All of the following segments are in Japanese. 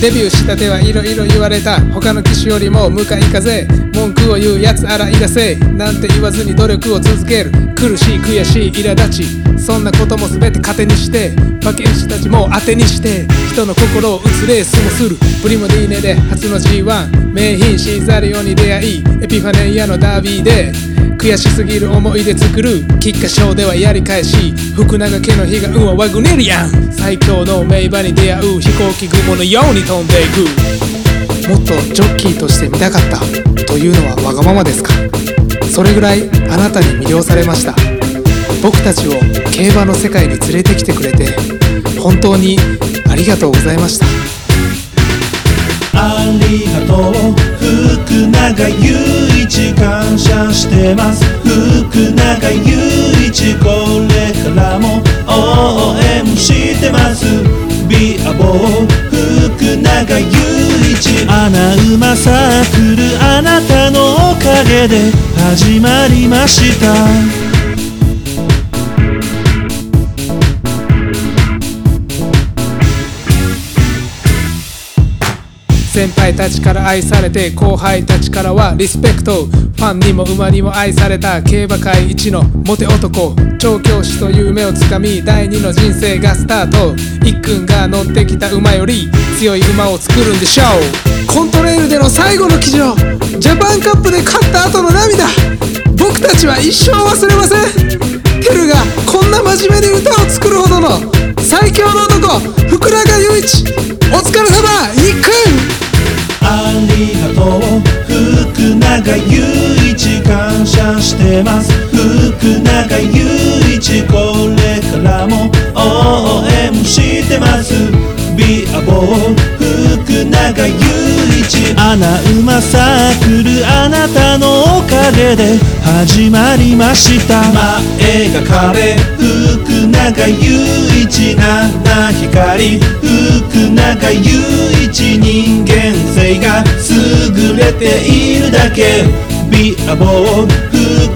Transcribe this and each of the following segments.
デビューしたてはいろいろ言われた他の機種よりも向かい風。文句を言うやつ洗い出せなんて言わずに努力を続ける。苦しい悔しい苛立ち。そんなことも全て糧にして。馬券師たちも当てにして。人の心を打つレースもする。プリモディーネで初の G1 名品シーザリオに出会い。エピファネイアのダービーで。悔しすぎる思い出作る。菊花賞ではやり返し。福永家の悲願はワグネリアン最強の名馬に出会う。飛行機雲のように飛んでいく。もっとジョッキーとして見たかったというのはわがままですか？それぐらいあなたに魅了されました。僕たちを競馬の世界に連れてきてくれて本当にありがとうございました。ありがとう。福永祐一感謝してます。福永祐一これからも応援してます。ビアボー。福永祐一穴馬サークルあなたのおかげで始まりました。先輩たちから愛されて後輩たちからはリスペクト。ファンにも馬にも愛された競馬界一のモテ男。調教師という夢をつかみ第二の人生がスタート。一君が乗ってきた馬より強い馬を作るんでしょう。コントレールでの最後の騎乗ジャパンカップで勝った後の涙。僕たちは一生忘れません。テルがこんな真面目に歌を作るほどの最強の男福永祐一。お疲れ様。一君ます福永祐一これからも応援してますビアボー福永祐一穴馬サークルあなたのおかげで始まりました前が壁福永祐一七光福永祐一人間性が優れているだけ。ビアボー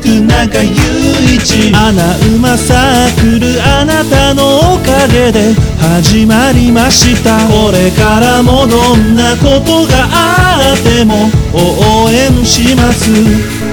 福永祐一。穴馬サークルあなたのおかげで始まりました。これからもどんなことがあっても応援します。